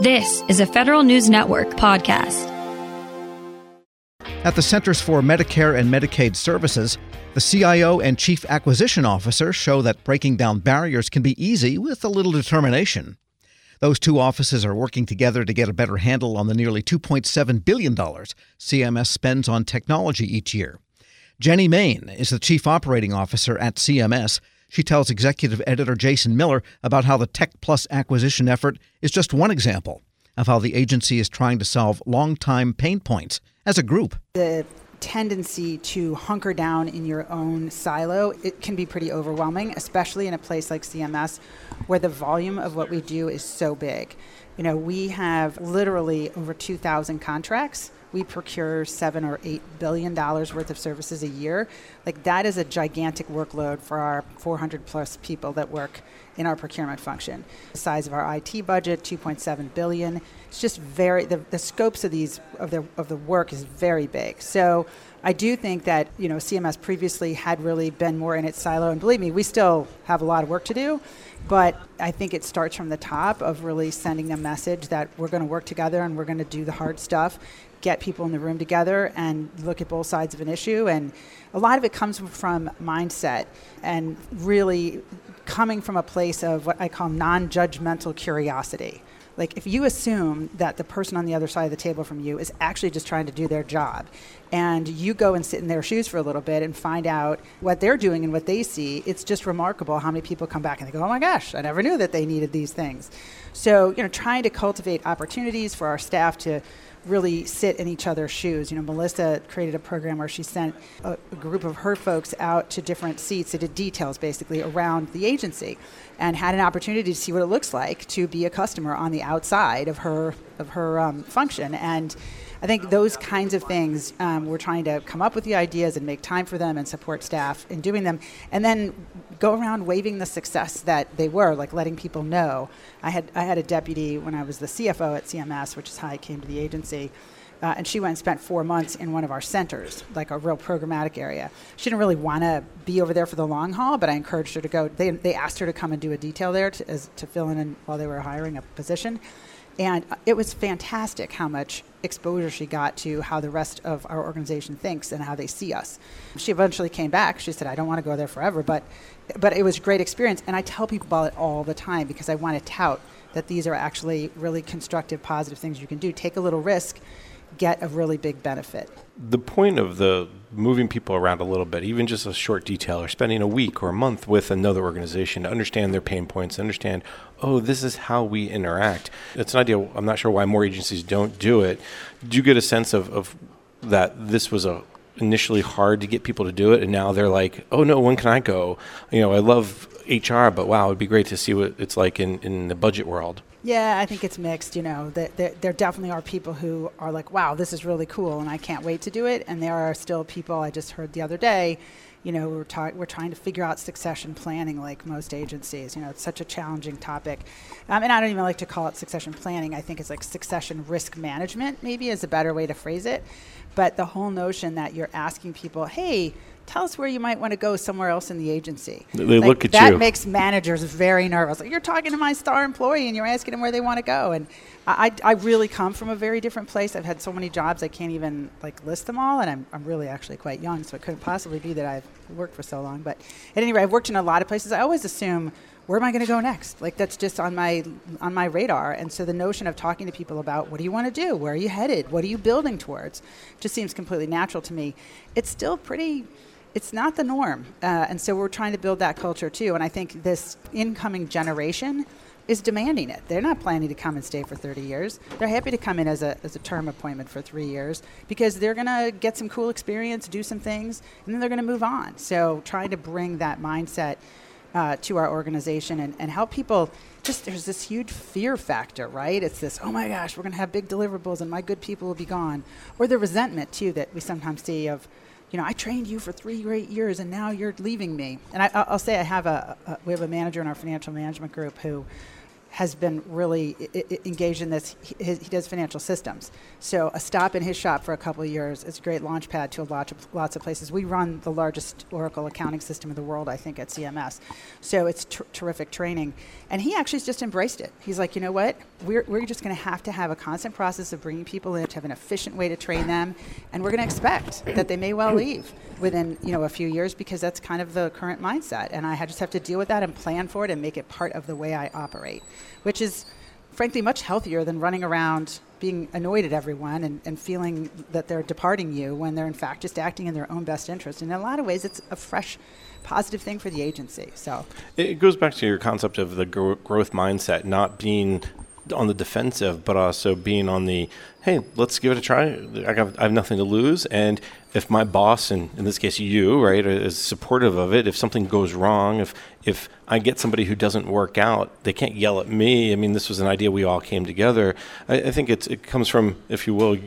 This is a Federal News Network podcast. At the Centers for Medicare and Medicaid Services, the CIO and Chief Acquisition Officer show that breaking down barriers can be easy with a little determination. Those two offices are working together to get a better handle on the nearly $2.7 billion CMS spends on technology each year. Jenny Main is the Chief Operating Officer at CMS. She tells executive editor Jason Miller about how the Tech Plus acquisition effort is just one example of how the agency is trying to solve long-time pain points as a group. The tendency to hunker down in your own silo, it can be pretty overwhelming, especially in a place like CMS where the volume of what we do is so big. You know, we have literally over 2,000 contracts. We procure seven or eight billion dollars worth of services a year. Like that is a gigantic workload for our 400 plus people that work in our procurement function. The size of our IT budget, 2.7 billion. It's just very the, the scopes of these of the of the work is very big. So I do think that you know CMS previously had really been more in its silo, and believe me, we still have a lot of work to do. But I think it starts from the top of really sending a message that we're going to work together and we're going to do the hard stuff, get people in the room together and look at both sides of an issue. And a lot of it comes from mindset and really coming from a place of what I call non judgmental curiosity. Like, if you assume that the person on the other side of the table from you is actually just trying to do their job, and you go and sit in their shoes for a little bit and find out what they're doing and what they see, it's just remarkable how many people come back and they go, oh my gosh, I never knew that they needed these things. So, you know, trying to cultivate opportunities for our staff to really sit in each other's shoes. You know, Melissa created a program where she sent a, a, group of her folks out to different seats that did details basically around the agency and had an opportunity to see what it looks like to be a customer on the outside of her of her um, function and I think those kinds of things, um, we're trying to come up with the ideas and make time for them and support staff in doing them, and then go around waving the success that they were, like letting people know. I had I had a deputy when I was the CFO at CMS, which is how I came to the agency. Uh, and she went and spent four months in one of our centers, like a real programmatic area. She didn't really want to be over there for the long haul, but I encouraged her to go. They, they asked her to come and do a detail there to, as, to fill in, in while they were hiring a position. And it was fantastic how much exposure she got to how the rest of our organization thinks and how they see us. She eventually came back. She said, I don't want to go there forever, but, but it was a great experience. And I tell people about it all the time because I want to tout that these are actually really constructive, positive things you can do. Take a little risk get a really big benefit. The point of the moving people around a little bit, even just a short detail or spending a week or a month with another organization to understand their pain points, understand, oh, this is how we interact. It's an idea. I'm not sure why more agencies don't do it. Do you get a sense of, of that this was a initially hard to get people to do it and now they're like oh no when can i go you know i love hr but wow it'd be great to see what it's like in, in the budget world yeah, I think it's mixed. You know, there, there, definitely are people who are like, wow, this is really cool, and I can't wait to do it. And there are still people I just heard the other day, you know, we're, ta- we're trying to figure out succession planning like most agencies. You know, it's such a challenging topic. Um, and I don't even like to call it succession planning. I think it's like succession risk management, maybe is a better way to phrase it. But the whole notion that you're asking people, hey, tell us where you might want to go somewhere else in the agency. They like, look at that you. That makes managers very nervous. Like, you're talking to my star employee and you're asking them where they want to go. And I, I really come from a very different place. I've had so many jobs I can't even like list them all, and I'm, I'm really actually quite young, so it couldn't possibly be that I've worked for so long. But at any rate, I've worked in a lot of places. I always assume where am I going to go next? Like that's just on my on my radar. And so the notion of talking to people about what do you want to do, where are you headed, what are you building towards, just seems completely natural to me. It's still pretty it's not the norm. Uh, and so we're trying to build that culture too. And I think this incoming generation is demanding it. They're not planning to come and stay for 30 years. They're happy to come in as a, as a term appointment for three years because they're going to get some cool experience, do some things, and then they're going to move on. So trying to bring that mindset uh, to our organization and, and help people just there's this huge fear factor right it's this oh my gosh we're going to have big deliverables and my good people will be gone or the resentment too that we sometimes see of you know, I trained you for three great years and now you're leaving me. And I, will say I have a, a, we have a manager in our financial management group who has been really I- I- engaged in this. He, he does financial systems. So a stop in his shop for a couple of years is a great launch pad to a lot of, lots of places. We run the largest Oracle accounting system in the world, I think, at CMS. So it's ter- terrific training. And he actually just embraced it. He's like, you know what? We're, we're just going to have to have a constant process of bringing people in to have an efficient way to train them. And we're going to expect that they may well leave within you know a few years because that's kind of the current mindset and i just have to deal with that and plan for it and make it part of the way i operate which is frankly much healthier than running around being annoyed at everyone and, and feeling that they're departing you when they're in fact just acting in their own best interest. And in a lot of ways it's a fresh positive thing for the agency. So It goes back to your concept of the gro- growth mindset, not being on the defensive, but also being on the hey, let's give it a try. I have, I have nothing to lose, and if my boss, and in this case you, right, is supportive of it, if something goes wrong, if if I get somebody who doesn't work out, they can't yell at me. I mean, this was an idea we all came together. I, I think it comes from, if you will,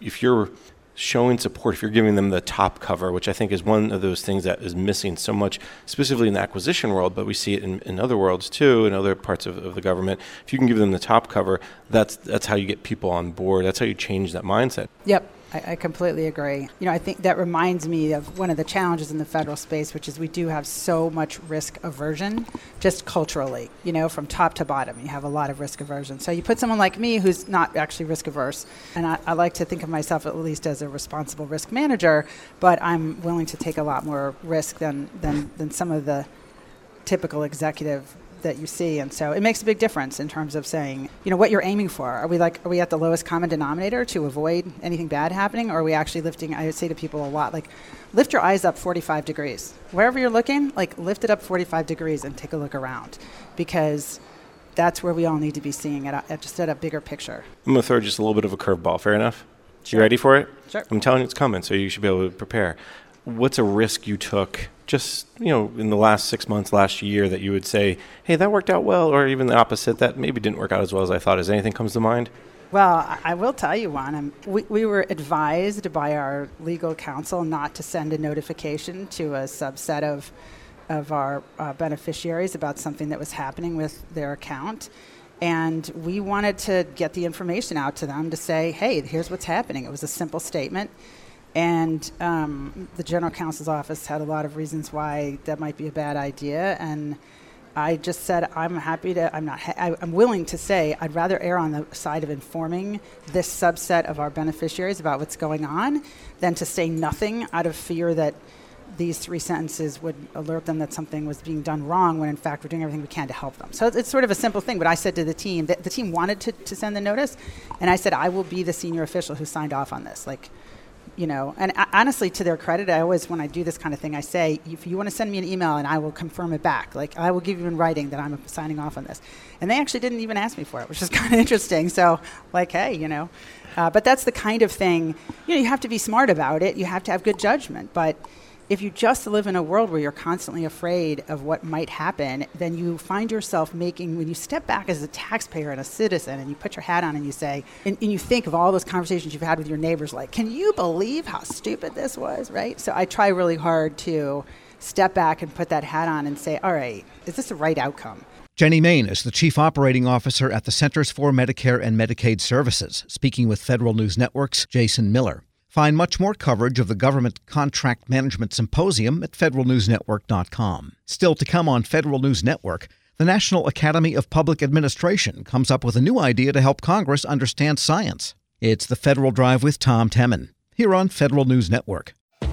if you're showing support if you're giving them the top cover, which I think is one of those things that is missing so much, specifically in the acquisition world, but we see it in, in other worlds too, in other parts of, of the government. If you can give them the top cover, that's that's how you get people on board. That's how you change that mindset. Yep. I, I completely agree. You know, I think that reminds me of one of the challenges in the federal space, which is we do have so much risk aversion, just culturally. You know, from top to bottom, you have a lot of risk aversion. So you put someone like me who's not actually risk averse, and I, I like to think of myself at least as a responsible risk manager, but I'm willing to take a lot more risk than than, than some of the typical executive that you see and so it makes a big difference in terms of saying you know what you're aiming for are we like are we at the lowest common denominator to avoid anything bad happening or are we actually lifting i would say to people a lot like lift your eyes up 45 degrees wherever you're looking like lift it up 45 degrees and take a look around because that's where we all need to be seeing it at just at a bigger picture I'm gonna throw just a little bit of a curveball. Fair enough. You ready for it? Sure. I'm telling you, it's coming, so you should be able to prepare. What's a risk you took just you know in the last six months, last year that you would say, hey, that worked out well, or even the opposite, that maybe didn't work out as well as I thought. As anything comes to mind? Well, I- will tell you one. Um, we, we were advised by our legal counsel not to send a notification to a subset of, of our uh, beneficiaries about something that was happening with their account. And we wanted to get the information out to them to say, hey, here's what's happening. It was a simple statement. And um, the general counsel's office had a lot of reasons why that might be a bad idea. And I just said I'm happy to. I'm not. Ha- I, I'm willing to say I'd rather err on the side of informing this subset of our beneficiaries about what's going on than to say nothing out of fear that these three sentences would alert them that something was being done wrong when in fact we're doing everything we can to help them. So it's, it's sort of a simple thing. But I said to the team that the team wanted to, to send the notice, and I said I will be the senior official who signed off on this. Like you know, and honestly, to their credit, I always, when I do this kind of thing, I say, if you want to send me an email and I will confirm it back, like I will give you in writing that I'm signing off on this. And they actually didn't even ask me for it, which is kind of interesting. So, like, hey, you know, uh, but that's the kind of thing, you know, you have to be smart about it. You have to have good judgment. But if you just live in a world where you're constantly afraid of what might happen, then you find yourself making, when you step back as a taxpayer and a citizen and you put your hat on and you say, and, and you think of all those conversations you've had with your neighbors, like, can you believe how stupid this was, right? So I try really hard to step back and put that hat on and say, all right, is this the right outcome? Jenny Main is the Chief Operating Officer at the Centers for Medicare and Medicaid Services, speaking with Federal News Network's Jason Miller. Find much more coverage of the Government Contract Management Symposium at federalnewsnetwork.com. Still to come on Federal News Network, the National Academy of Public Administration comes up with a new idea to help Congress understand science. It's the Federal Drive with Tom Temin, here on Federal News Network.